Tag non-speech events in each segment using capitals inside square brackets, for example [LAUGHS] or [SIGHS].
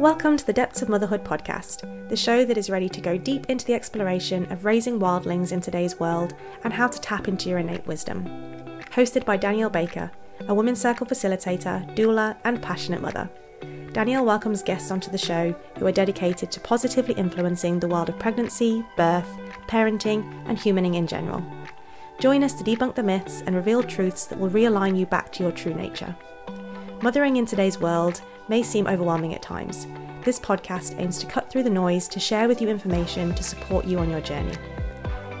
Welcome to the Depths of Motherhood podcast, the show that is ready to go deep into the exploration of raising wildlings in today's world and how to tap into your innate wisdom. Hosted by Danielle Baker, a Women's Circle facilitator, doula, and passionate mother. Danielle welcomes guests onto the show who are dedicated to positively influencing the world of pregnancy, birth, parenting, and humaning in general. Join us to debunk the myths and reveal truths that will realign you back to your true nature. Mothering in today's world may seem overwhelming at times. This podcast aims to cut through the noise to share with you information to support you on your journey.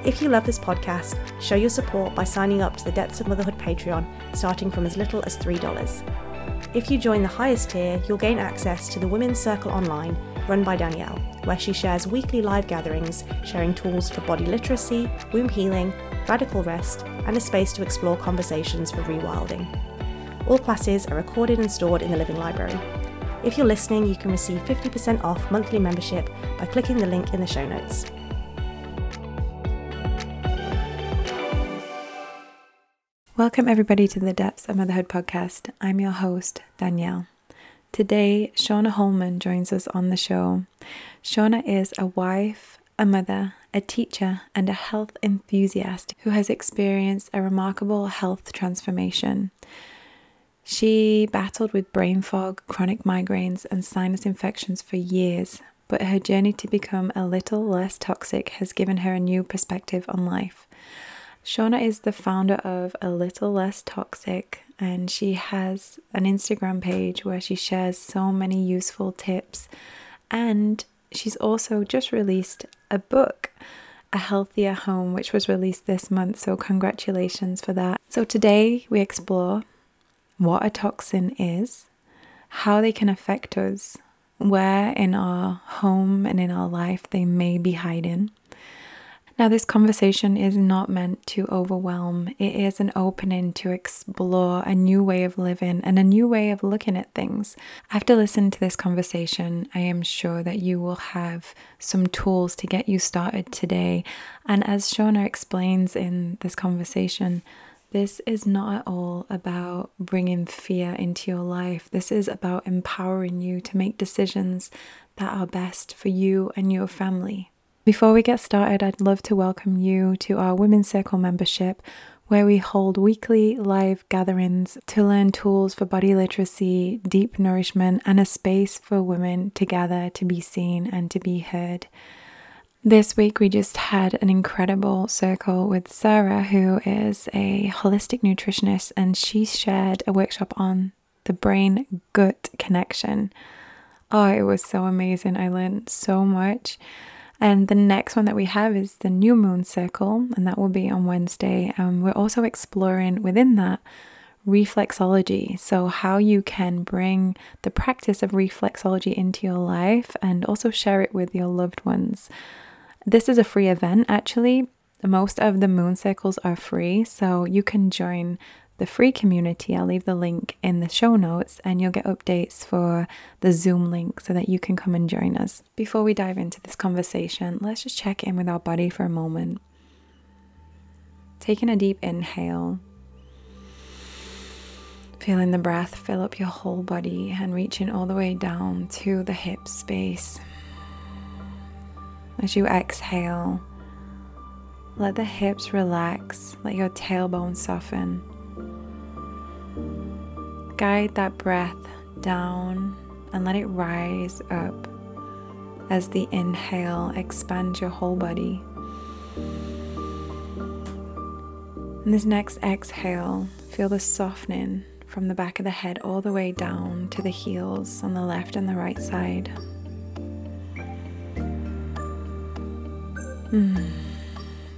If you love this podcast, show your support by signing up to the Depths of Motherhood Patreon, starting from as little as $3. If you join the highest tier, you'll gain access to the Women's Circle Online, run by Danielle, where she shares weekly live gatherings sharing tools for body literacy, womb healing, radical rest, and a space to explore conversations for rewilding. All classes are recorded and stored in the Living Library. If you're listening, you can receive 50% off monthly membership by clicking the link in the show notes. Welcome, everybody, to the Depths of Motherhood podcast. I'm your host, Danielle. Today, Shawna Holman joins us on the show. Shawna is a wife, a mother, a teacher, and a health enthusiast who has experienced a remarkable health transformation. She battled with brain fog, chronic migraines, and sinus infections for years, but her journey to become a little less toxic has given her a new perspective on life. Shawna is the founder of A Little Less Toxic, and she has an Instagram page where she shares so many useful tips. And she's also just released a book, A Healthier Home, which was released this month. So, congratulations for that. So, today we explore what a toxin is, how they can affect us, where in our home and in our life they may be hiding. Now, this conversation is not meant to overwhelm. It is an opening to explore a new way of living and a new way of looking at things. After listening to this conversation, I am sure that you will have some tools to get you started today. And as Shawna explains in this conversation, this is not at all about bringing fear into your life. This is about empowering you to make decisions that are best for you and your family. Before we get started, I'd love to welcome you to our Women's Circle membership, where we hold weekly live gatherings to learn tools for body literacy, deep nourishment, and a space for women to gather to be seen and to be heard. This week, we just had an incredible circle with Sarah, who is a holistic nutritionist, and she shared a workshop on the brain gut connection. Oh, it was so amazing. I learned so much. And the next one that we have is the New Moon Circle, and that will be on Wednesday. And we're also exploring within that reflexology. So, how you can bring the practice of reflexology into your life and also share it with your loved ones. This is a free event actually. Most of the moon cycles are free, so you can join the free community. I'll leave the link in the show notes and you'll get updates for the Zoom link so that you can come and join us. Before we dive into this conversation, let's just check in with our body for a moment. Taking a deep inhale, feeling the breath fill up your whole body and reaching all the way down to the hip space. As you exhale, let the hips relax, let your tailbone soften. Guide that breath down and let it rise up as the inhale expands your whole body. And this next exhale, feel the softening from the back of the head all the way down to the heels on the left and the right side.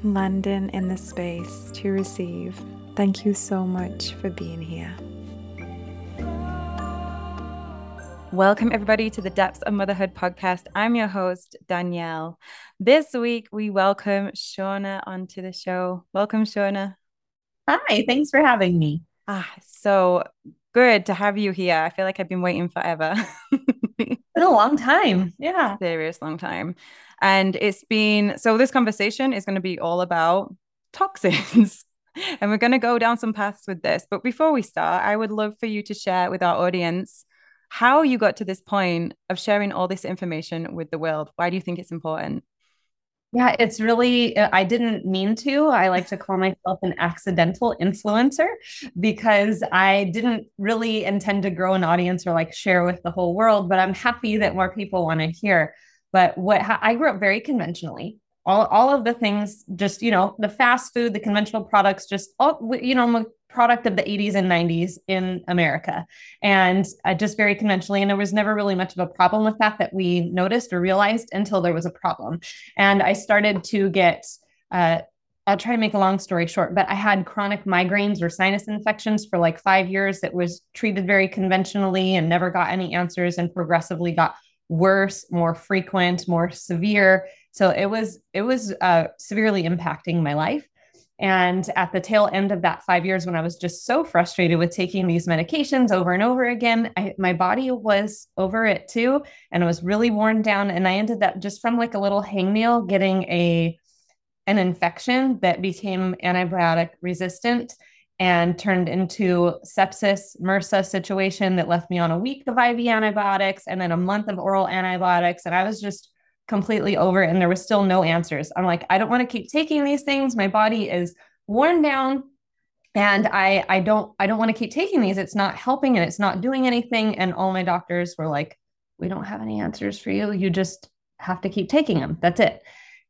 London in the space to receive. Thank you so much for being here. Welcome, everybody, to the Depths of Motherhood podcast. I'm your host, Danielle. This week, we welcome Shawna onto the show. Welcome, Shawna. Hi, thanks for having me. Ah, so good to have you here. I feel like I've been waiting forever. [LAUGHS] been a long time. Yeah. Serious long time. And it's been so this conversation is going to be all about toxins. [LAUGHS] and we're going to go down some paths with this. But before we start, I would love for you to share with our audience how you got to this point of sharing all this information with the world. Why do you think it's important? Yeah, it's really, uh, I didn't mean to. I like to call myself an accidental influencer because I didn't really intend to grow an audience or like share with the whole world, but I'm happy that more people want to hear. But what I grew up very conventionally. All, all of the things, just, you know, the fast food, the conventional products, just all, you know, I'm a product of the 80s and 90s in America. And uh, just very conventionally. And there was never really much of a problem with that that we noticed or realized until there was a problem. And I started to get, uh, I'll try to make a long story short, but I had chronic migraines or sinus infections for like five years that was treated very conventionally and never got any answers and progressively got worse, more frequent, more severe. So it was it was uh, severely impacting my life. And at the tail end of that five years, when I was just so frustrated with taking these medications over and over again, I, my body was over it too. And it was really worn down. And I ended up just from like a little hangnail getting a an infection that became antibiotic resistant and turned into sepsis MRSA situation that left me on a week of IV antibiotics and then a month of oral antibiotics. And I was just completely over and there was still no answers. I'm like, I don't want to keep taking these things. My body is worn down and I I don't I don't want to keep taking these. It's not helping and it's not doing anything. And all my doctors were like, we don't have any answers for you. You just have to keep taking them. That's it.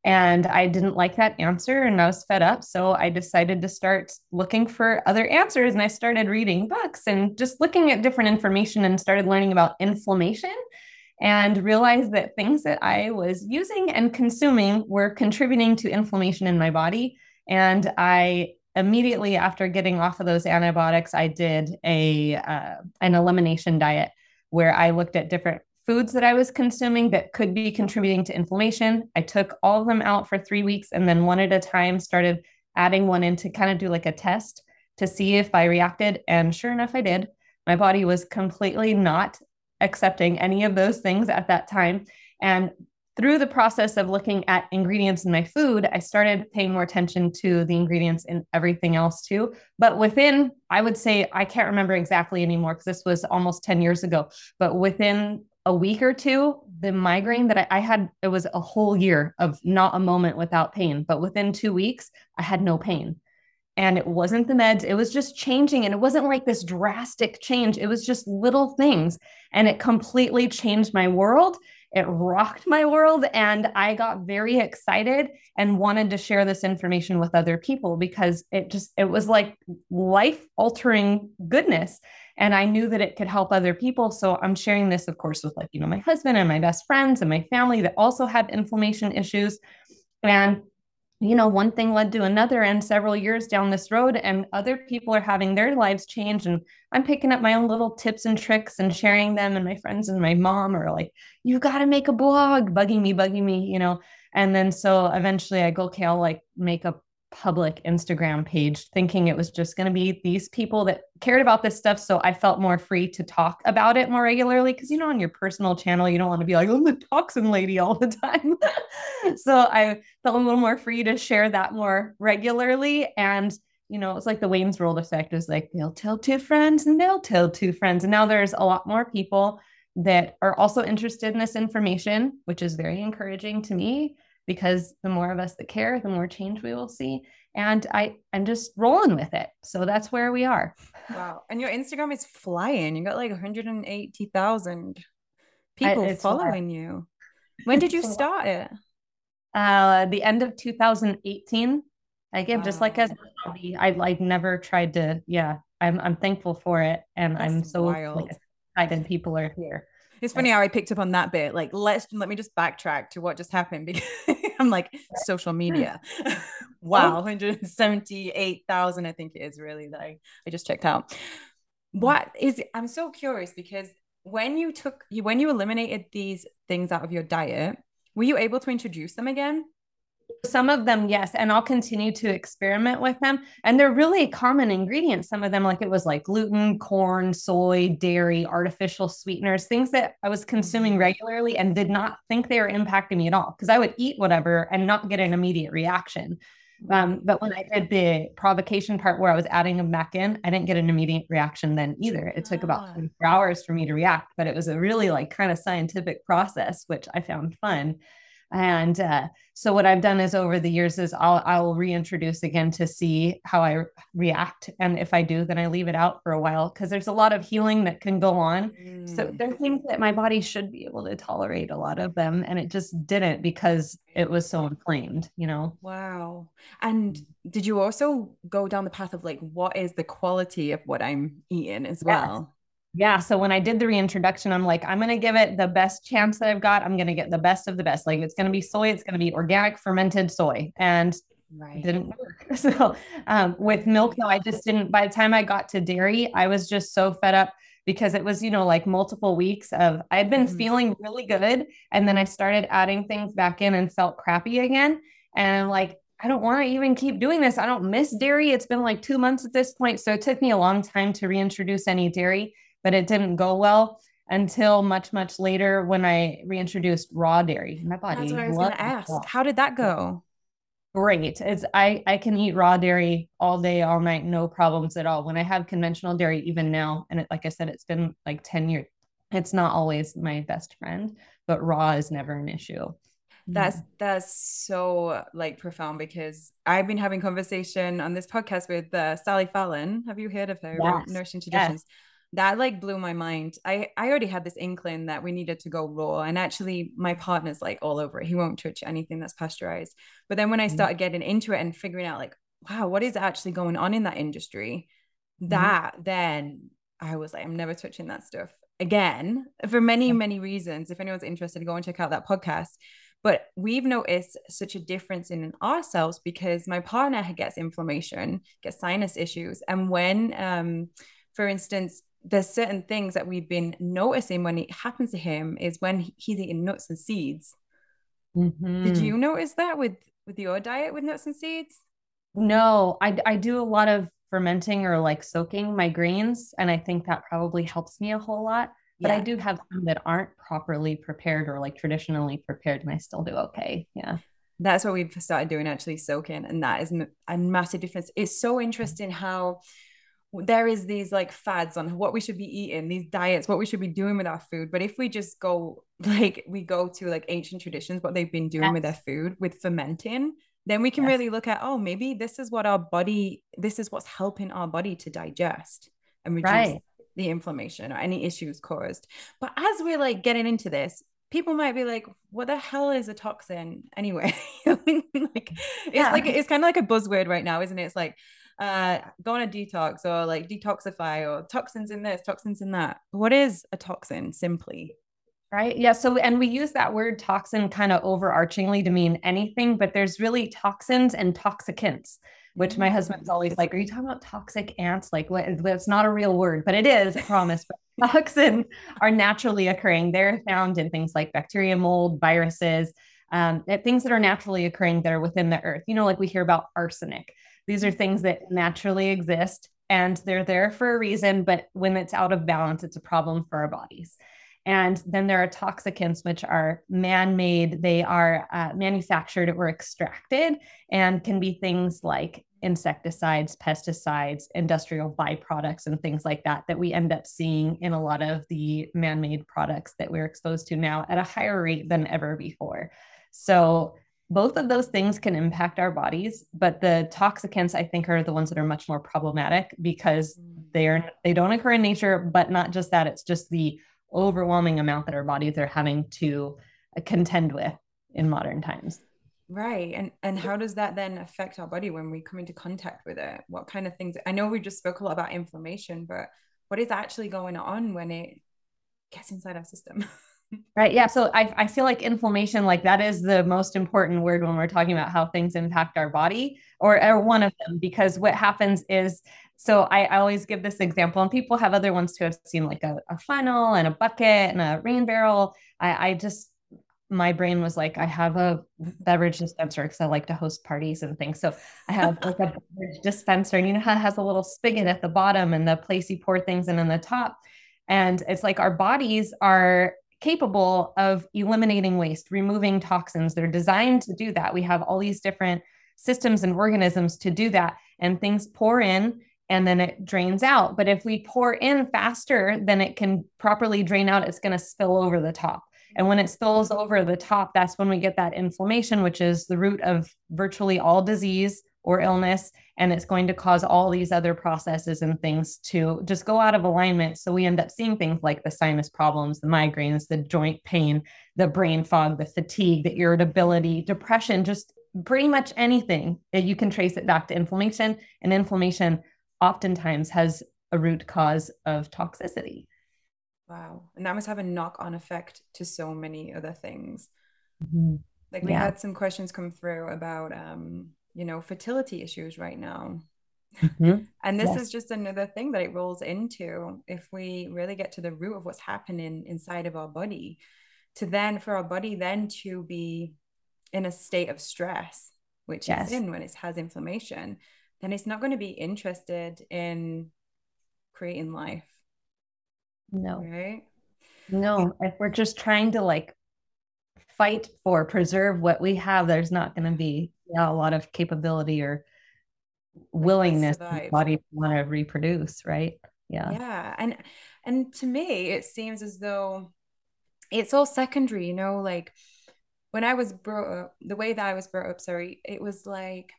And I didn't like that answer and I was fed up. So I decided to start looking for other answers. And I started reading books and just looking at different information and started learning about inflammation and realized that things that I was using and consuming were contributing to inflammation in my body. And I immediately after getting off of those antibiotics, I did a uh, an elimination diet where I looked at different foods that I was consuming that could be contributing to inflammation. I took all of them out for three weeks and then one at a time started adding one in to kind of do like a test to see if I reacted. And sure enough, I did. My body was completely not accepting any of those things at that time. And through the process of looking at ingredients in my food, I started paying more attention to the ingredients in everything else too. But within, I would say, I can't remember exactly anymore because this was almost 10 years ago, but within a week or two, the migraine that I, I, had, it was a whole year of not a moment without pain. But within two weeks, I had no pain and it wasn't the meds it was just changing and it wasn't like this drastic change it was just little things and it completely changed my world it rocked my world and i got very excited and wanted to share this information with other people because it just it was like life altering goodness and i knew that it could help other people. So i'm sharing this of course with like you know my husband and my best friends and my family that also had inflammation issues. And you know, one thing led to another, and several years down this road, and other people are having their lives change. And I'm picking up my own little tips and tricks and sharing them. And my friends and my mom are like, You got to make a blog, bugging me, bugging me, you know. And then so eventually I go, Okay, I'll like make a public Instagram page, thinking it was just going to be these people that cared about this stuff. So I felt more free to talk about it more regularly. Cause, you know, on your personal channel, you don't want to be like, I'm the toxin lady all the time. [LAUGHS] so I felt a little more free to share that more regularly. And, you know, it's like the Wayne's World effect is like, they'll tell two friends and they'll tell two friends. And now there's a lot more people that are also interested in this information, which is very encouraging to me because the more of us that care, the more change we will see. And I, I'm just rolling with it. So that's where we are. Wow. And your Instagram is flying. You got like 180,000 people I, following you. When did you start it? Uh, the end of 2018. I give wow. just like as a hobby. I like never tried to, yeah, I'm, I'm thankful for it. And that's I'm so like, excited people are here. It's funny how I picked up on that bit. Like, let's let me just backtrack to what just happened because [LAUGHS] I'm like social media. [LAUGHS] Oh. wow, 178,000, I think it is really that I, I just checked out. Hmm. What is I'm so curious because when you took you when you eliminated these things out of your diet, were you able to introduce them again? Some of them, yes. And I'll continue to experiment with them. And they're really common ingredients. Some of them, like it was like gluten, corn, soy, dairy, artificial sweeteners, things that I was consuming mm-hmm. regularly and did not think they were impacting me at all. Because I would eat whatever and not get an immediate reaction. Um, but when I did the provocation part where I was adding them back in, I didn't get an immediate reaction then either. It took about ah. 24 hours for me to react, but it was a really like kind of scientific process, which I found fun. And uh, so what I've done is over the years is I'll I'll reintroduce again to see how I react, and if I do, then I leave it out for a while because there's a lot of healing that can go on. Mm. So there are things that my body should be able to tolerate a lot of them, and it just didn't because it was so inflamed. You know. Wow. And did you also go down the path of like what is the quality of what I'm eating as well? Yeah. So when I did the reintroduction, I'm like, I'm going to give it the best chance that I've got. I'm going to get the best of the best. Like it's going to be soy. It's going to be organic fermented soy. And right. didn't work. [LAUGHS] So um, with milk, though, I just didn't, by the time I got to dairy, I was just so fed up because it was, you know, like multiple weeks of, I had been mm-hmm. feeling really good. And then I started adding things back in and felt crappy again. And I'm like, I don't want to even keep doing this. I don't miss dairy. It's been like two months at this point. So it took me a long time to reintroduce any dairy but it didn't go well until much much later when I reintroduced raw dairy. My body. That's what I was going to ask. How did that go? Great. It's I I can eat raw dairy all day, all night, no problems at all. When I have conventional dairy, even now, and it, like I said, it's been like ten years. It's not always my best friend, but raw is never an issue. That's that's so like profound because I've been having conversation on this podcast with uh, Sally Fallon. Have you heard of her? Yes. Nourishing Traditions. Yes that like blew my mind. I I already had this inkling that we needed to go raw, and actually my partner's like all over it. He won't touch anything that's pasteurized. But then when I mm-hmm. started getting into it and figuring out like, wow, what is actually going on in that industry? Mm-hmm. That then I was like, I'm never touching that stuff again for many many reasons. If anyone's interested, go and check out that podcast. But we've noticed such a difference in ourselves because my partner gets inflammation, gets sinus issues, and when um for instance there's certain things that we've been noticing when it happens to him is when he's eating nuts and seeds. Mm-hmm. Did you notice that with with your diet with nuts and seeds? No, I I do a lot of fermenting or like soaking my grains, and I think that probably helps me a whole lot. But yeah. I do have some that aren't properly prepared or like traditionally prepared, and I still do okay. Yeah. That's what we've started doing actually soaking, and that is a massive difference. It's so interesting how there is these like fads on what we should be eating these diets what we should be doing with our food but if we just go [LAUGHS] like we go to like ancient traditions what they've been doing yes. with their food with fermenting then we can yes. really look at oh maybe this is what our body this is what's helping our body to digest and reduce right. the inflammation or any issues caused but as we're like getting into this people might be like what the hell is a toxin anyway [LAUGHS] like it's yeah. like it's kind of like a buzzword right now isn't it it's like uh, go on a detox or like detoxify or toxins in this, toxins in that. What is a toxin simply? Right. Yeah. So, and we use that word toxin kind of overarchingly to mean anything, but there's really toxins and toxicants, which my husband's mm. always like, Are you talking about toxic ants? Like, what? It's not a real word, but it is, I promise. But [LAUGHS] toxins are naturally occurring. They're found in things like bacteria, mold, viruses, um, things that are naturally occurring that are within the earth. You know, like we hear about arsenic. These are things that naturally exist and they're there for a reason, but when it's out of balance, it's a problem for our bodies. And then there are toxicants, which are man made, they are uh, manufactured or extracted, and can be things like insecticides, pesticides, industrial byproducts, and things like that, that we end up seeing in a lot of the man made products that we're exposed to now at a higher rate than ever before. So, both of those things can impact our bodies but the toxicants i think are the ones that are much more problematic because mm. they are they don't occur in nature but not just that it's just the overwhelming amount that our bodies are having to uh, contend with in modern times. Right and and how does that then affect our body when we come into contact with it? What kind of things i know we just spoke a lot about inflammation but what is actually going on when it gets inside our system [LAUGHS] Right. Yeah. So I, I feel like inflammation, like that is the most important word when we're talking about how things impact our body or, or one of them, because what happens is, so I, I always give this example and people have other ones too. I've seen like a, a funnel and a bucket and a rain barrel. I, I just, my brain was like, I have a beverage dispenser because I like to host parties and things. So I have like a [LAUGHS] beverage dispenser and you know how it has a little spigot at the bottom and the place you pour things in on the top. And it's like our bodies are capable of eliminating waste, removing toxins. They're designed to do that. We have all these different systems and organisms to do that and things pour in and then it drains out but if we pour in faster than it can properly drain out it's going to spill over the top and when it spills over the top that's when we get that inflammation which is the root of virtually all disease or illness and it's going to cause all these other processes and things to just go out of alignment. So we end up seeing things like the sinus problems the migraines the joint pain the brain fog the fatigue the irritability depression just pretty much anything. That you can trace it back to inflammation and inflammation oftentimes has a root cause of toxicity. Wow. And that must have a knock-on effect to so many other things. Mm-hmm. like we yeah. had some questions come through about um you know fertility issues right now mm-hmm. and this yes. is just another thing that it rolls into if we really get to the root of what's happening inside of our body to then for our body then to be in a state of stress which yes. is in when it has inflammation then it's not going to be interested in creating life no right no if we're just trying to like fight for preserve what we have there's not going to be yeah, a lot of capability or willingness body to want to reproduce right? Yeah. Yeah and and to me it seems as though it's all secondary you know like when i was brought up uh, the way that i was brought up sorry it was like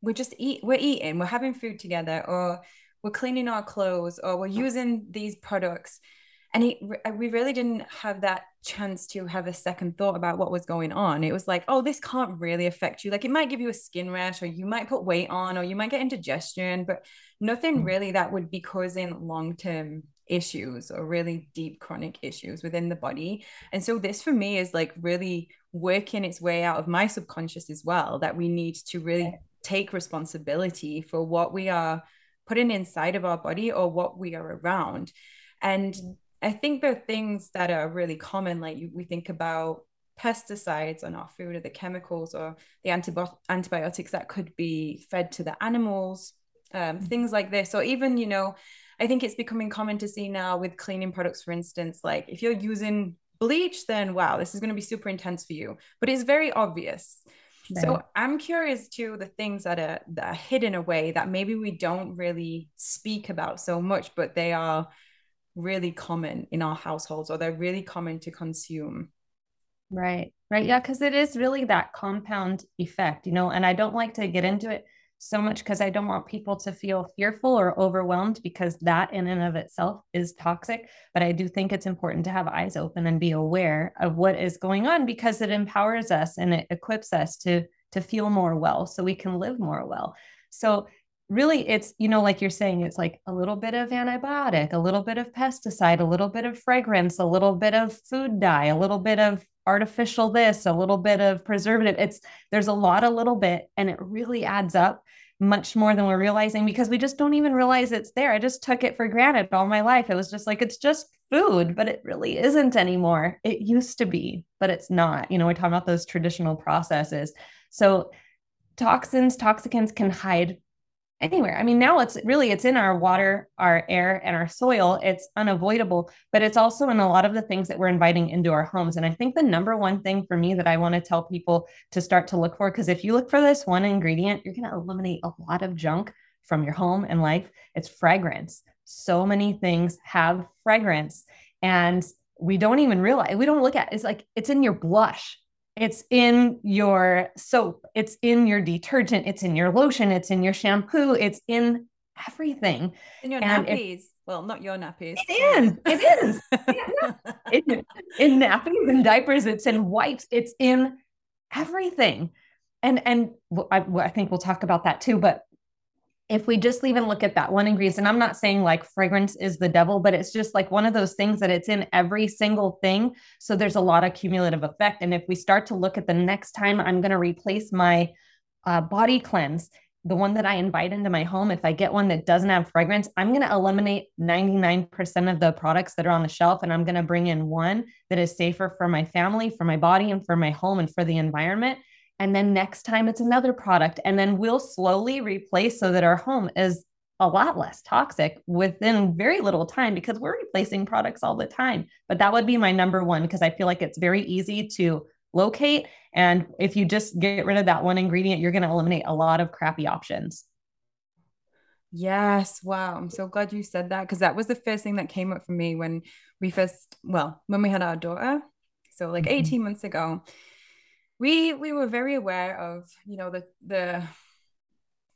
we're just eat we're eating we're having food together or we're cleaning our clothes or we're using these products and we really didn't have that chance to have a second thought about what was going on. It was like, oh, this can't really affect you. Like it might give you a skin rash, or you might put weight on, or you might get indigestion, but nothing mm. really that would be causing long term issues or really deep chronic issues within the body. And so this for me is like really working its way out of my subconscious as well, that we need to really take responsibility for what we are putting inside of our body or what we are around. And mm. I think there are things that are really common, like we think about pesticides on our food or the chemicals or the antibi- antibiotics that could be fed to the animals, um, mm-hmm. things like this. Or even, you know, I think it's becoming common to see now with cleaning products, for instance, like if you're using bleach, then wow, this is going to be super intense for you. But it's very obvious. Right. So I'm curious to the things that are that are hidden away that maybe we don't really speak about so much, but they are really common in our households or they're really common to consume. Right. Right. Yeah. Cause it is really that compound effect, you know, and I don't like to get into it so much because I don't want people to feel fearful or overwhelmed because that in and of itself is toxic. But I do think it's important to have eyes open and be aware of what is going on because it empowers us and it equips us to to feel more well so we can live more well. So really it's you know like you're saying it's like a little bit of antibiotic a little bit of pesticide a little bit of fragrance a little bit of food dye a little bit of artificial this a little bit of preservative. It's there's a lot a little bit and it really adds up much more than we're realizing because we just don't even realize it's there. I just took it for granted all my life. It was just like it's just food but it really isn't anymore. It used to be but it's not. You know we talk about those traditional processes. So toxins toxicants can hide anywhere. I mean, now it's really it's in our water, our air, and our soil. It's unavoidable, but it's also in a lot of the things that we're inviting into our homes. And I think the number one thing for me that I want to tell people to start to look for, because if you look for this one ingredient, you're going to eliminate a lot of junk from your home and life. It's fragrance. So many things have fragrance, and we don't even realize we don't look at it's like it's in your blush it's in your soap, it's in your detergent, it's in your lotion, it's in your shampoo, it's in everything. In your and nappies. It, well, not your nappies. It is. It is. [LAUGHS] in, in nappies and diapers, it's in wipes, it's in everything. And and I, I think we'll talk about that too. But if we just even look at that one ingredient, and I'm not saying like fragrance is the devil, but it's just like one of those things that it's in every single thing. So there's a lot of cumulative effect. And if we start to look at the next time I'm going to replace my uh, body cleanse, the one that I invite into my home, if I get one that doesn't have fragrance, I'm going to eliminate 99% of the products that are on the shelf. And I'm going to bring in one that is safer for my family, for my body, and for my home and for the environment. And then next time it's another product. And then we'll slowly replace so that our home is a lot less toxic within very little time because we're replacing products all the time. But that would be my number one because I feel like it's very easy to locate. And if you just get rid of that one ingredient, you're going to eliminate a lot of crappy options. Yes. Wow. I'm so glad you said that because that was the first thing that came up for me when we first, well, when we had our daughter. So like mm-hmm. 18 months ago, we we were very aware of, you know, the the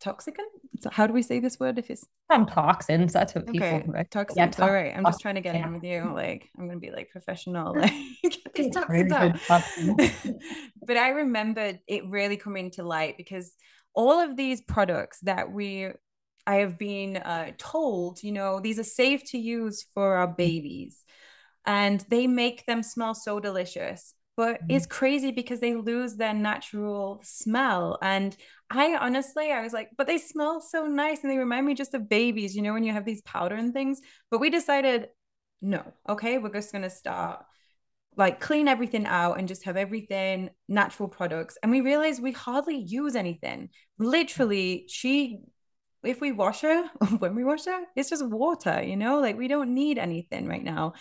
toxicant. So how do we say this word if it's some toxins? That's what people okay. Right? Toxins. Yeah, to- All right. I'm just trying to get yeah. in with you. Like I'm gonna be like professional. [LAUGHS] Like [LAUGHS] these toxins [LAUGHS] but I remember it really coming to light because all of these products that we I have been uh, told, you know, these are safe to use for our babies and they make them smell so delicious but mm-hmm. it's crazy because they lose their natural smell and i honestly i was like but they smell so nice and they remind me just of babies you know when you have these powder and things. But we decided no okay we're just going to start like clean everything out and just have everything natural products. And we realized we hardly use anything. Literally she if we wash her [LAUGHS] when we wash her it's just water you know? Like we don't need anything right now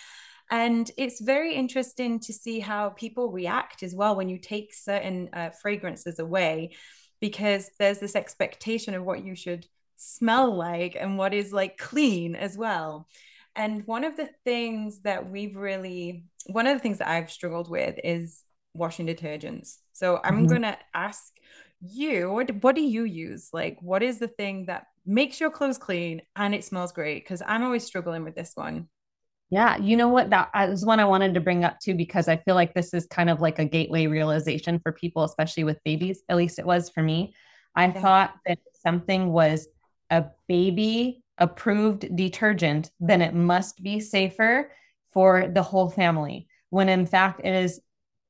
and it's very interesting to see how people react as well when you take certain uh, fragrances away, because there's this expectation of what you should smell like and what is like clean as well. And one of the things that we've really, one of the things that I've struggled with is washing detergents. So I'm mm-hmm. going to ask you, what, what do you use? Like, what is the thing that makes your clothes clean and it smells great? Because I'm always struggling with this one. Yeah, you know what? That uh, is one I wanted to bring up too, because I feel like this is kind of like a gateway realization for people, especially with babies. At least it was for me. I yeah. thought that something was a baby approved detergent, then it must be safer for the whole family. When in fact, it is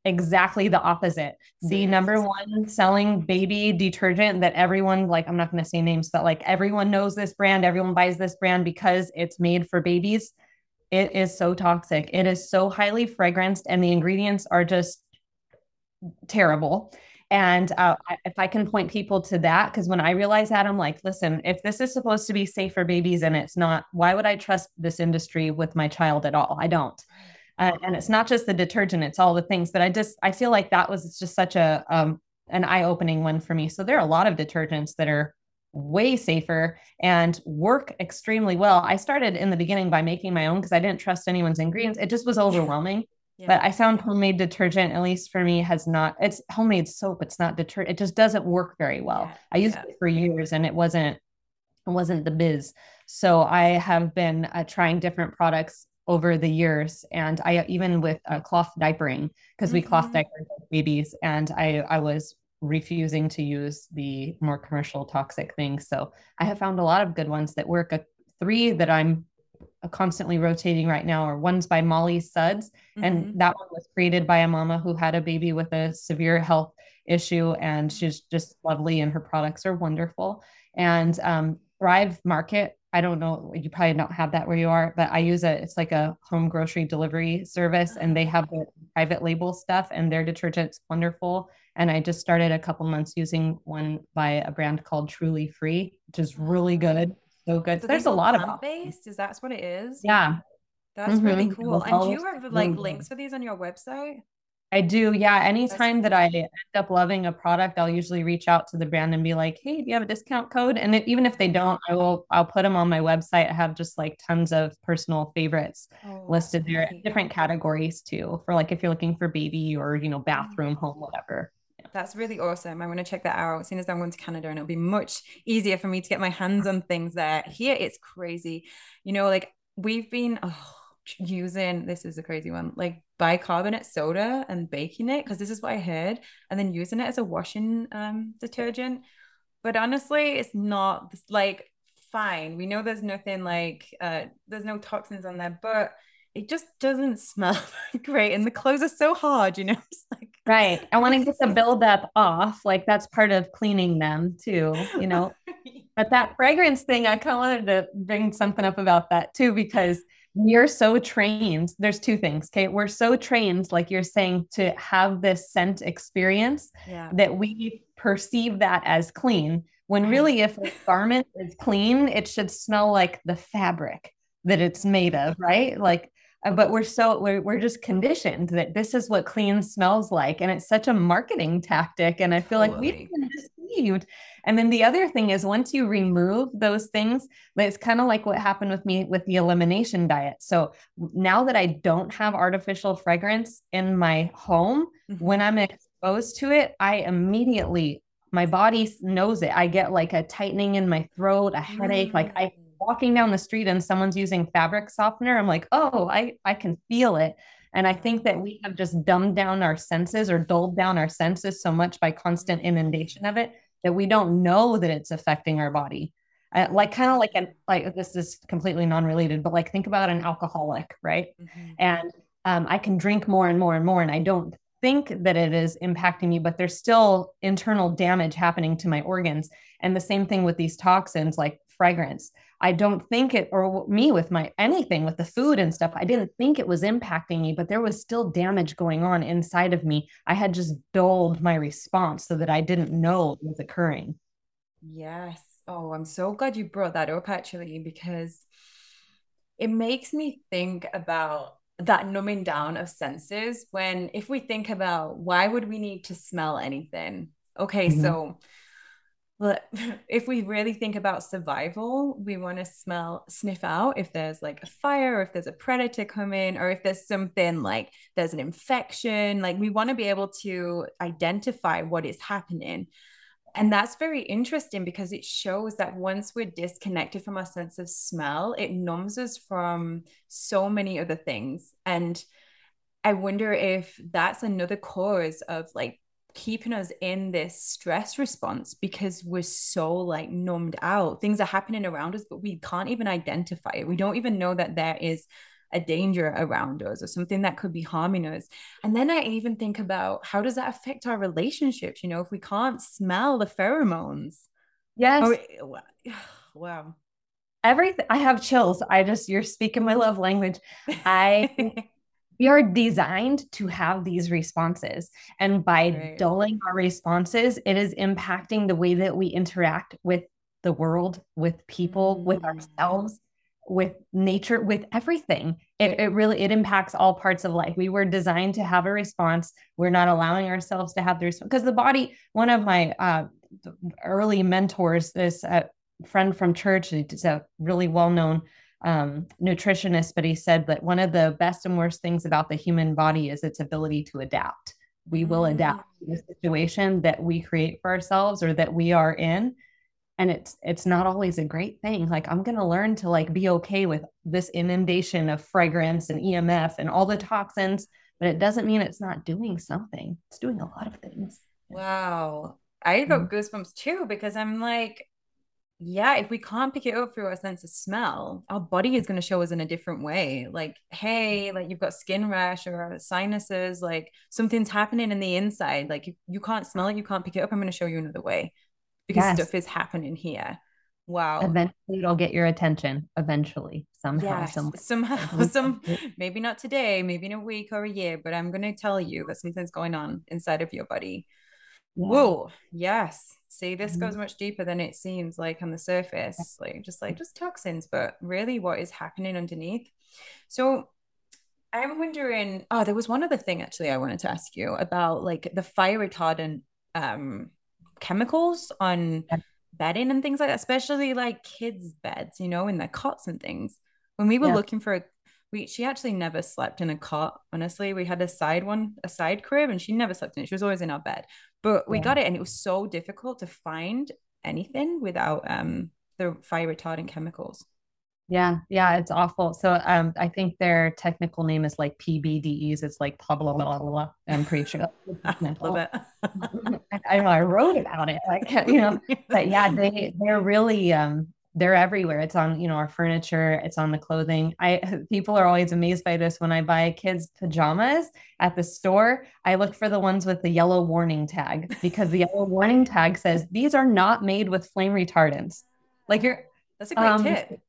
exactly the opposite. The number one selling baby detergent that everyone, like, I'm not going to say names, but like everyone knows this brand, everyone buys this brand because it's made for babies it is so toxic. It is so highly fragranced, and the ingredients are just terrible. And uh, if I can point people to that, because when I realize that, I'm like, listen, if this is supposed to be safe for babies and it's not, why would I trust this industry with my child at all? I don't. Uh, and it's not just the detergent; it's all the things. But I just, I feel like that was just such a um, an eye opening one for me. So there are a lot of detergents that are way safer and work extremely well. I started in the beginning by making my own because I didn't trust anyone's ingredients. It just was overwhelming. Yeah. But I found homemade detergent, at least for me, has not, it's homemade soap. It's not detergent. It just doesn't work very well. Yeah. I used yeah. it for years and it wasn't, it wasn't the biz. So I have been uh, trying different products over the years. And I, even with uh, cloth diapering, because mm-hmm. we cloth mm-hmm. diaper babies and I, I was refusing to use the more commercial toxic things. So I have found a lot of good ones that work. A, three that I'm constantly rotating right now are ones by Molly Suds. Mm-hmm. And that one was created by a mama who had a baby with a severe health issue. And she's just lovely and her products are wonderful. And um, Thrive Market I don't know, you probably don't have that where you are, but I use it. It's like a home grocery delivery service and they have the private label stuff and their detergent's wonderful. And I just started a couple months using one by a brand called Truly Free, which is really good. So good. So There's a lot of based. Is that what it is? Yeah. That's mm-hmm. really cool. And do you have like links for these on your website? I do. Yeah. Anytime that I end up loving a product, I'll usually reach out to the brand and be like, Hey, do you have a discount code? And it, even if they don't, I will, I'll put them on my website. I have just like tons of personal favorites oh, listed there, different categories too, for like if you're looking for baby or, you know, mm. bathroom, home, whatever. That's really awesome. I'm going to check that out as soon as I'm going to Canada, and it'll be much easier for me to get my hands [LAUGHS] on things there. Here, it's crazy. You know, like we've been, oh, using this is a crazy one like bicarbonate soda and baking it because this is what I heard and then using it as a washing um detergent. But honestly it's not like fine. We know there's nothing like uh there's no toxins on there but it just doesn't smell [LAUGHS] great and the clothes are so hard you know? [LAUGHS] Like right. I want to get the [LAUGHS] buildup off like that's part of cleaning them too you know? But that fragrance thing i kind of wanted to bring something up about that too because we're so trained. There's two things. Okay. We're so trained, like you're saying, to have this scent experience yeah. that we perceive that as clean. When really, if a garment is clean, it should smell like the fabric that it's made of, right? Like uh, but we're so we're, we're just conditioned that this is what clean smells like and it's such a marketing tactic and i feel totally. like we've and then the other thing is once you remove those things it's kind of like what happened with me with the elimination diet so now that i don't have artificial fragrance in my home mm-hmm. when i'm exposed to it i immediately my body knows it i get like a tightening in my throat a headache mm-hmm. like i walking down the street and someone's using fabric softener, I'm like, oh, I, I can feel it. And I think that we have just dumbed down our senses or dulled down our senses so much by constant inundation of it that we don't know that it's affecting our body. Uh, like kind of like an like this is completely non-related, but like think about an alcoholic, right? Mm-hmm. And um, I can drink more and more and more, and I don't think that it is impacting me, but there's still internal damage happening to my organs. And the same thing with these toxins, like fragrance. I don't think it, or me with my anything with the food and stuff, I didn't think it was impacting me, but there was still damage going on inside of me. I had just dulled my response so that I didn't know it was occurring. Yes. Oh, I'm so glad you brought that up actually, because it makes me think about that numbing down of senses when if we think about why would we need to smell anything okay mm-hmm. so [LAUGHS] if we really think about survival, we want to smell, sniff out if there's like a fire, or if there's a predator coming, or if there's something like there's an infection. Like we want to be able to identify what is happening. And that's very interesting because it shows that once we're disconnected from our sense of smell, it numbs us from so many other things. And I wonder if that's another cause of like keeping us in this stress response because we're so like numbed out. Things are happening around us, but we can't even identify it. We don't even know that there is a danger around us or something that could be harming us. And then I even think about how does that affect our relationships? You know, if we can't smell the pheromones. Yes. Or, [SIGHS] wow. Everything I have chills. I just you're speaking my love language. I [LAUGHS] we are designed to have these responses. And by right. dulling our responses, it is impacting the way that we interact with the world, with people, mm. with ourselves, with nature, with everything. It, it really it impacts all parts of life. We were designed to have a response. We're not allowing ourselves to have the response because the body. One of my uh, early mentors, this uh, friend from church, is a really well known um, nutritionist, but he said that one of the best and worst things about the human body is its ability to adapt. We will adapt to the situation that we create for ourselves or that we are in. And it's it's not always a great thing. Like I'm gonna learn to like be okay with this inundation of fragrance and EMF and all the toxins, but it doesn't mean it's not doing something. It's doing a lot of things. Wow. I got goosebumps too because I'm like, yeah, if we can't pick it up through our sense of smell, our body is going to show us in a different way. Like, hey, like you've got skin rash or sinuses, like something's happening in the inside. Like, you, you can't smell it, you can't pick it up. I'm going to show you another way because yes. stuff is happening here. Wow. Eventually, it'll get your attention. Eventually, somehow, yes, [LAUGHS] some somehow, some maybe not today, maybe in a week or a year, but I'm going to tell you that something's going on inside of your body. Yeah. Whoa, yes. See, this mm-hmm. goes much deeper than it seems like on the surface, like just like just toxins, but really what is happening underneath. So I'm wondering, oh, there was one other thing actually I wanted to ask you about like the fire retardant um chemicals on bedding and things like that, especially like kids' beds, you know, in their cots and things. When we were yeah. looking for a we she actually never slept in a cot honestly we had a side one a side crib and she never slept in it she was always in our bed but we yeah. got it and it was so difficult to find anything without um the fire retardant chemicals. Yeah yeah it's awful. So um i think their technical name is like PBDEs it's like blah blah blah blah, blah. i'm pretty sure [LAUGHS] I, [LAUGHS] I know i wrote about it. Like you know [LAUGHS] but yeah they they're really um they're everywhere. It's on, you know, our furniture, it's on the clothing. I [LAUGHS] people are always amazed by this when I buy kids pajamas at the store. I look for the ones with the yellow warning tag [LAUGHS] because the yellow warning tag says these are not made with flame retardants. Like you're that's a great um, tip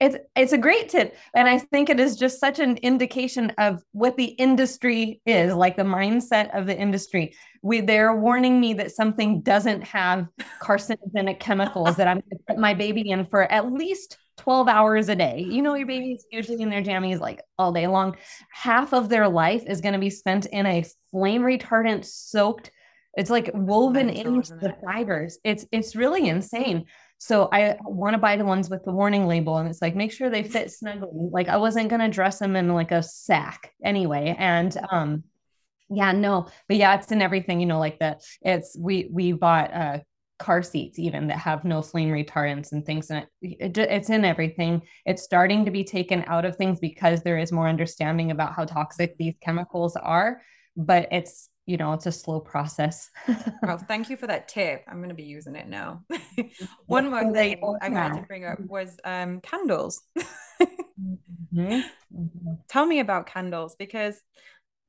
it's it's a great tip and i think it is just such an indication of what the industry is like the mindset of the industry we they're warning me that something doesn't have carcinogenic chemicals that i'm going to put my baby in for at least 12 hours a day. You know, your baby's usually in their jammies like all day long. Half of their life is going to be spent in a flame retardant soaked. It's like woven into the fibers. It's it's really insane. So I want to buy the ones with the warning label, and it's like make sure they fit snugly. Like I wasn't gonna dress them in like a sack anyway, and um, yeah, no, but yeah, it's in everything. You know, like that. It's we we bought uh car seats even that have no flame retardants and things and it, it, it's in everything it's starting to be taken out of things because there is more understanding about how toxic these chemicals are but it's you know it's a slow process well [LAUGHS] thank you for that tip i'm going to be using it now [LAUGHS] one more thing i wanted to bring up was um candles [LAUGHS] mm-hmm. mm-hmm. tell me about candles because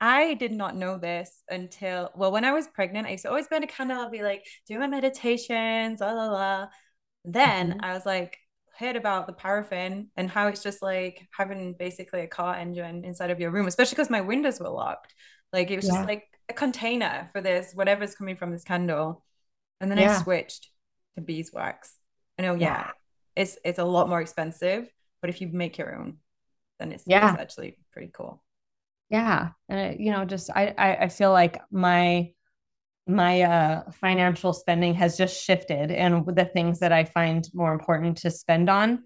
I did not know this until well, when I was pregnant, I used to always burn a candle. I'd be like doing my meditations, la la la. Then mm-hmm. I was like, heard about the paraffin and how it's just like having basically a car engine inside of your room, especially because my windows were locked. Like it was yeah. just like a container for this, whatever's coming from this candle. And then yeah. I switched to beeswax. I know, yeah, yeah, it's it's a lot more expensive, but if you make your own, then it's, yeah. it's actually pretty cool yeah and it, you know just I, I i feel like my my uh financial spending has just shifted and the things that i find more important to spend on.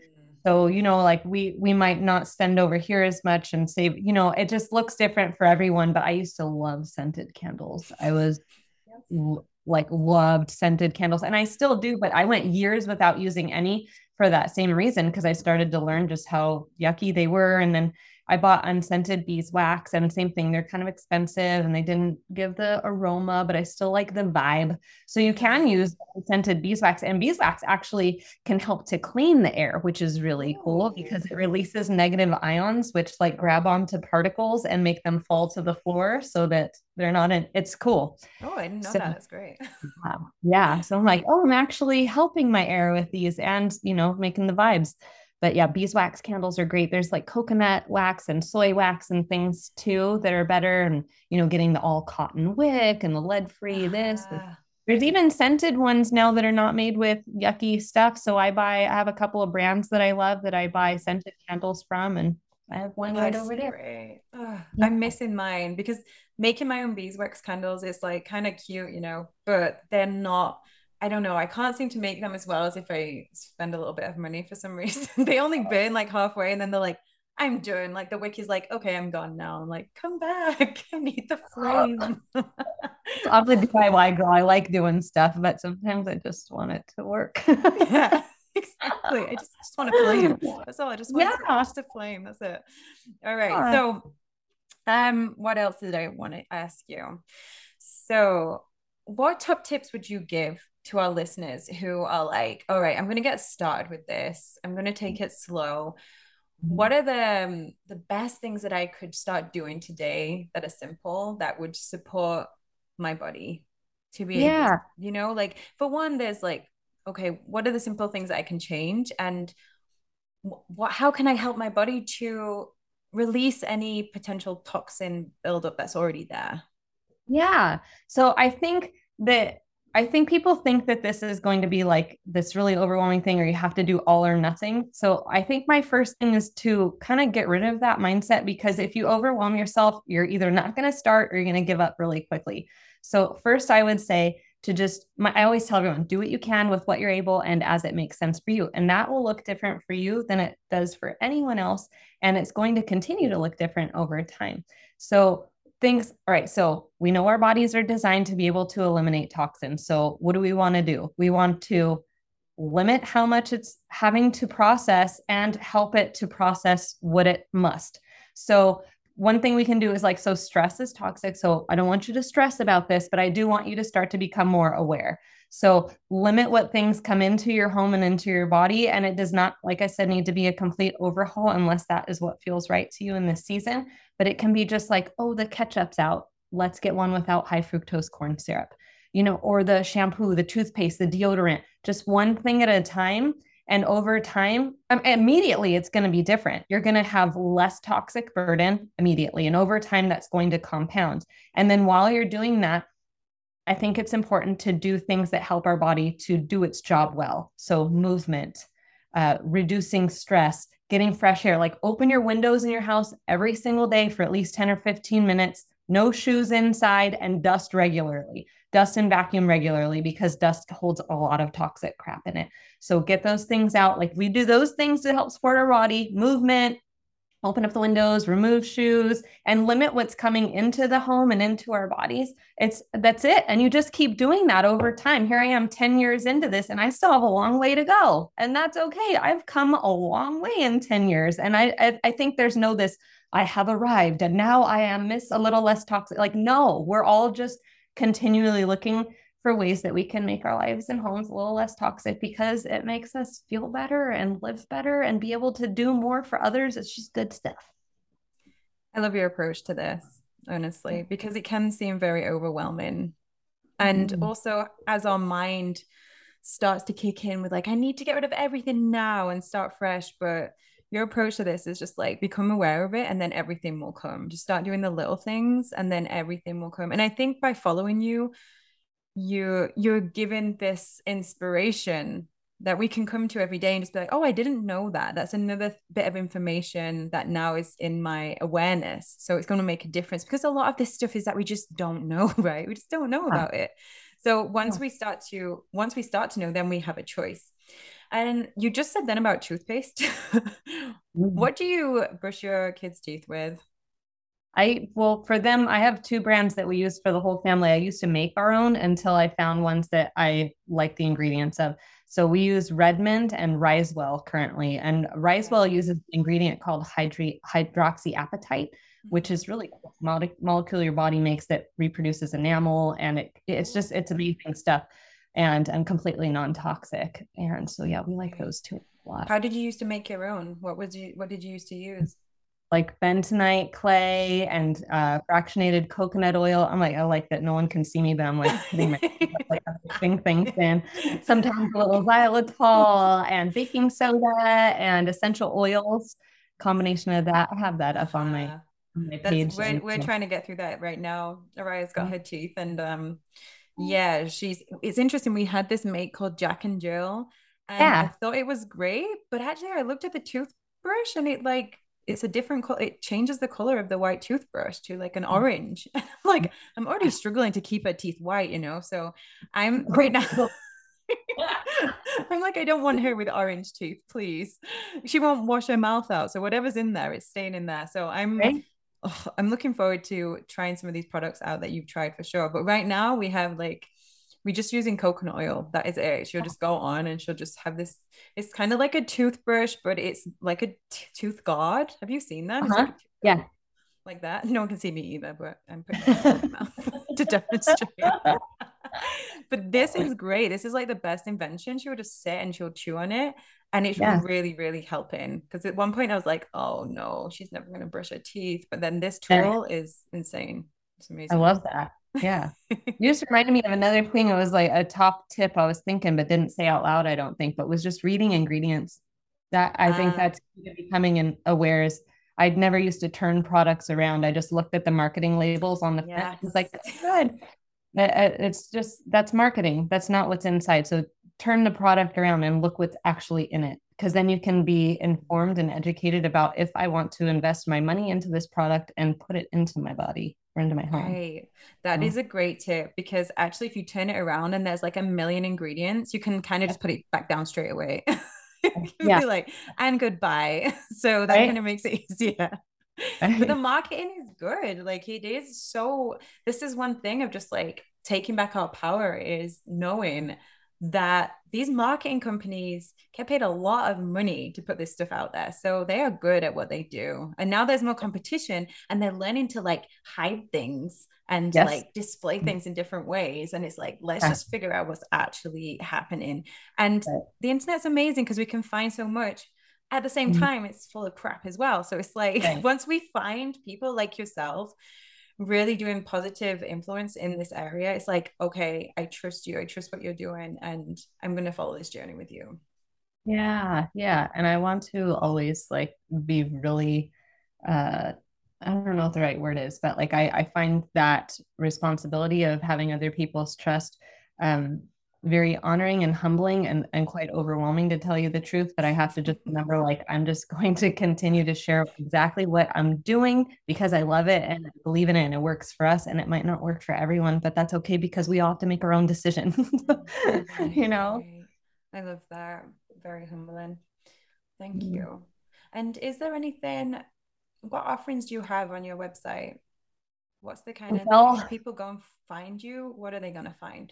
So you know like we we might not spend over here as much and save you know it just looks different for everyone but i used to love scented candles i was yes. like loved scented candles and i still do but i went years without using any for that same reason because i started to learn just how yucky they were and then I bought unscented beeswax and same thing. They're kind of expensive and they didn't give the aroma, but I still like the vibe. So you can use scented beeswax and beeswax actually can help to clean the air, which is really cool oh. because it releases negative ions, which like grab onto particles and make them fall to the floor so that they're not in it's cool. Oh, I didn't know so, that. That's great. [LAUGHS] Wow. yeah. So I'm like, oh, I'm actually helping my air with these and you know, making the vibes but yeah, beeswax candles are great. There's like coconut wax and soy wax and things too that are better. And, you know, getting the all cotton wick and the lead free this. Ah. There's even scented ones now that are not made with yucky stuff. So I buy, I have a couple of brands that I love that I buy scented candles from. And I have one right over there. Yeah. I'm missing mine because making my own beeswax candles is like kind of cute, you know, but they're not I don't know. I can't seem to make them as well as if I spend a little bit of money for some [LAUGHS] reason. they only burn like halfway and then they're like, I'm done. Like the wick is like, okay, I'm gone now. I'm like, come back. [LAUGHS] I need the flame. I'm the DIY girl. I like doing stuff, but sometimes I just want it to work. yeah, [LAUGHS] exactly. I just, just want to flame. That's all. I just want yeah. to flame. That's it. All right. all right. So um, what else did I want to ask you? So what top tips would you give to our listeners who are like, all right, I'm going to get started with this. I'm going to take it slow. What are the um, the best things that I could start doing today that are simple that would support my body to be yeah. Able, you know, like for one there's like okay, what are the simple things I can change and what how can I help my body to release any potential toxin buildup that's already there? Yeah. So I think that I think people think that this is going to be like this really overwhelming thing or you have to do all or nothing. So I think my first thing is to kind of get rid of that mindset because if you overwhelm yourself, you're either not going to start or you're going to give up really quickly. So first I would say to just my, I always tell everyone do what you can with what you're able and as it makes sense for you. And that will look different for you than it does for anyone else and it's going to continue to look different over time. So things all right so we know our bodies are designed to be able to eliminate toxins so what do we want to do we want to limit how much it's having to process and help it to process what it must so one thing we can do is like so stress is toxic so i don't want you to stress about this but i do want you to start to become more aware so limit what things come into your home and into your body. And it does not, like I said, need to be a complete overhaul unless that is what feels right to you in this season. But it can be just like, oh, the ketchup's out. Let's get one without high fructose corn syrup, you know, or the shampoo, the toothpaste, the deodorant, just one thing at a time. And over time, um, immediately it's going to be different. You're going to have less toxic burden immediately. And over time, that's going to compound. And then while you're doing that, I think it's important to do things that help our body to do its job well. So, movement, uh, reducing stress, getting fresh air. Like open your windows in your house every single day for at least 10 or 15 minutes, no shoes inside, and dust regularly. Dust and vacuum regularly because dust holds a lot of toxic crap in it. So get those things out. Like we do those things to help support our body, movement, open up the windows, remove shoes, and limit what's coming into the home and into our bodies. It's that's it. And you just keep doing that over time. Here I am 10 years into this, and I still have a long way to go. And that's okay. I've come a long way in 10 years. And I I, I think there's no this, I have arrived and now I am miss a little less toxic. Like, no, we're all just continually looking for ways that we can make our lives and homes a little less toxic because it makes us feel better and live better and be able to do more for others. It's just good stuff. I love your approach to this, honestly, because it can seem very overwhelming. And mm. also, as our mind starts to kick in with, like, I need to get rid of everything now and start fresh. But your approach to this is just like become aware of it and then everything will come. Just start doing the little things and then everything will come. And I think by following you, you you're given this inspiration that we can come to every day and just be like oh i didn't know that. That's another bit of information that now is in my awareness. So it's going to make a difference because a lot of this stuff is that we just don't know [LAUGHS] right? We just don't know about it. So once we start to once we start to know then we have a choice. And you just said then about toothpaste. [LAUGHS] Mm-hmm. what do you brush your kids teeth with I well for them, I have two brands that we use for the whole family. I used to make our own until I found ones that I like the ingredients of. So we use Redmond and Risewell currently, and Risewell mm-hmm. uses an ingredient called hydri- hydroxyapatite, mm-hmm. which is really cool Mole- molecule your body makes that reproduces enamel, and it it's just it's amazing stuff, and and completely non toxic. And so yeah, we like those two a lot. How did you use to make your own? What was you what did you use to use? Like bentonite clay and uh, fractionated coconut oil. I'm like, I like that no one can see me, but I'm like putting my like thing things in. Sometimes a little xylitol and baking soda and essential oils. Combination of that. I have that up on my, on my page. We're, we're trying to get through that right now. Araya's got mm-hmm. her teeth and um yeah, she's it's interesting. We had this mate called Jack and Jill. And yeah. I thought it was great, but actually I looked at the toothbrush and it like it's a different color it changes the color of the white toothbrush to like an mm. orange. [LAUGHS] Like i'm already struggling to keep her teeth white you know so i'm [LAUGHS] right now [LAUGHS] i'm like i don't want her with orange teeth please. She won't wash her mouth out so whatever's in there it's staying in there. So i'm right? oh, i'm looking forward to trying some of these products out that you've tried for sure. But right now we have like we're just using coconut oil. That is it. She'll just go on and she'll just have this. It's kind of like a toothbrush, but it's like a t- tooth guard. Have you seen that? Uh-huh. Like yeah. Like that. No one can see me either, but I'm putting [LAUGHS] it [LAUGHS] to demonstrate. but this is great. This is like the best invention. She would just sit and she'll chew on it. And it's yeah. really, really helping. Because at one point I was like, oh no, she's never going to brush her teeth. But then this tool yeah. is insane. It's amazing. I love that. Yeah. [LAUGHS] you just reminded me of another thing. It was like a top tip I was thinking, but didn't say out loud, I don't think, but was just reading ingredients. That I think uh, that's becoming an is. I'd never used to turn products around. I just looked at the marketing labels on the yes. front. It's like, that's good. It's just, that's marketing. That's not what's inside. So turn the product around and look what's actually in it. Because then you can be informed and educated about if I want to invest my money into this product and put it into my body into my home. Right. That is a great tip because actually, if you turn it around and there's like a million ingredients, you can kind of just put it back down straight away. [LAUGHS] Oh, yeah. like, and goodbye. [LAUGHS] So that right? kind of makes it [LAUGHS] easier. but the marketing is good. Like it is so this is one thing of just like taking back our power is knowing that these marketing companies get paid a lot of money to put this stuff out there. So they are good at what they do. And now there's more competition and they're learning to like hide things and yes. like display mm. things in different ways. And it's like, let's just figure out what's actually happening. And right. the internet's amazing because we can find so much. At the same mm-hmm. time, it's full of crap as well. So it's like right. [LAUGHS] once we find people like yourself really doing positive influence in this area. It's like okay i trust you. I trust what you're doing and i'm going to follow this journey with you. Yeah yeah. And i want to always like be really uh i don't know what the right word is but like i i find that responsibility of having other people's trust um very honoring and humbling and, and quite overwhelming to tell you the truth. But I have to just remember like, I'm just [LAUGHS] going to continue to share exactly what I'm doing because I love it and I believe in it and it works for us. And it might not work for everyone, but that's okay because we all have to make our own decision. [LAUGHS] you know? I love that. Very humbling. Thank mm-hmm. you. And is there anything, what offerings do you have on your website? What's the kind of well, people go and find you? What are they going to find?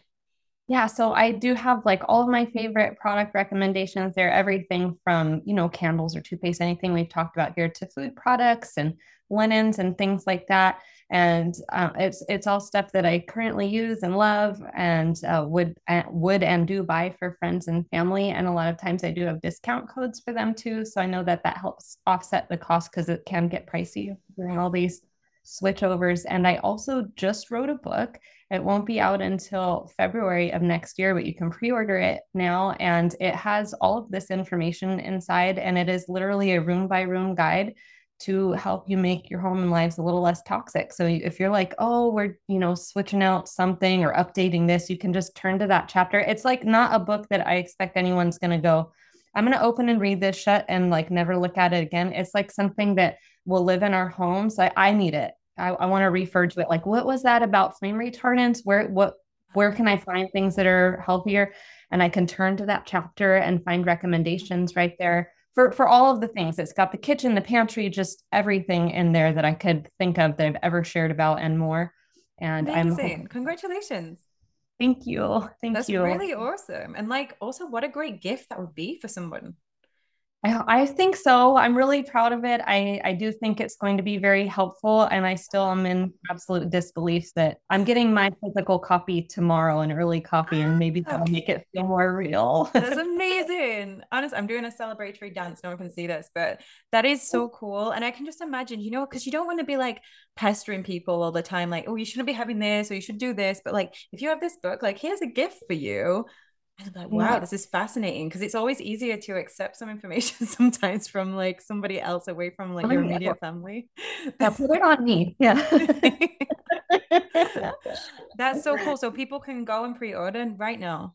Yeah, so I do have like all of my favorite product recommendations there, everything from, you know, candles or toothpaste, anything we've talked about here to food products and linens and things like that. And uh, it's it's all stuff that I currently use and love and uh, would uh, would and do buy for friends and family. And a lot of times I do have discount codes for them too, so I know that that helps offset the cost because it can get pricey during all these switchovers. And I also just wrote a book. It won't be out until February of next year, but you can pre order it now. And it has all of this information inside. And it is literally a room by room guide to help you make your home and lives a little less toxic. So if you're like, oh, we're, you know, switching out something or updating this, you can just turn to that chapter. It's like not a book that I expect anyone's going to go, I'm going to open and read this shut and like never look at it again. It's like something that will live in our homes. I, I need it. I, I want to refer to it like, what was that about flame retardants? Where, what, where can I find things that are healthier? And I can turn to that chapter and find recommendations right there for, for all of the things. It's got the kitchen, the pantry, just everything in there that I could think of that I've ever shared about and more. And Amazing. I'm congratulations. Thank you. Thank That's you. That's really awesome. And like also what a great gift that would be for someone. I, I think so. I'm really proud of it. I, I do think it's going to be very helpful. And I still am in absolute disbelief that I'm getting my physical copy tomorrow, an early copy, and maybe that'll ah. make it feel more real. That's [LAUGHS] amazing. Honestly, I'm doing a celebratory dance. No one can see this, but that is oh. so cool. And I can just imagine, you know, because you don't want to be like pestering people all the time, like, oh, you shouldn't be having this or you should do this. But like, if you have this book, like, here's a gift for you and I'm like, wow, yeah. this is fascinating because it's always easier to accept some information [LAUGHS] sometimes from like somebody else away from like your immediate family. Yeah, put it on me. Yeah. [LAUGHS] [LAUGHS] That's so cool. So people can go and pre-order right now.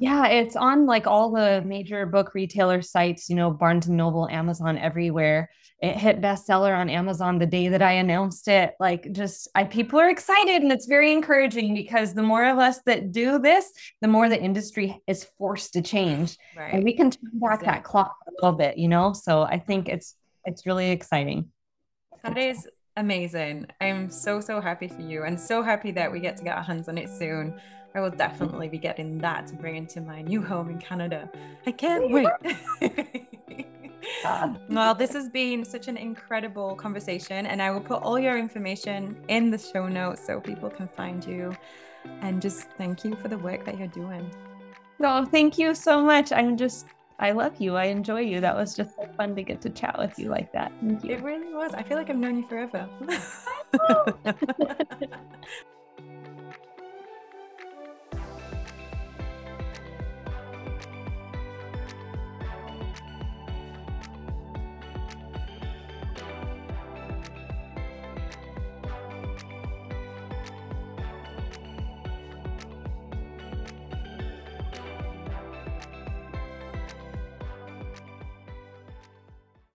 Yeah, it's on like all the major book retailer sites, you know, Barnes and Noble, Amazon, everywhere. It hit bestseller on Amazon the day that I announced it. Like, just I people are excited, and it's very encouraging because the more of us that do this, the more the industry is forced to change, right. and we can turn back exactly. that clock a little bit, you know. So I think it's it's really exciting. That is amazing. I'm so so happy for you, and so happy that we get to get our hands on it soon. I will definitely be getting that to bring into my new home in Canada. I can't wait. [LAUGHS] well, this has been such an incredible conversation, and I will put all your information in the show notes so people can find you. And just thank you for the work that you're doing. No, thank you so much. I'm just, I love you. I enjoy you. That was just so fun to get to chat with you like that. Thank you. It really was. I feel like I've known you forever. [LAUGHS]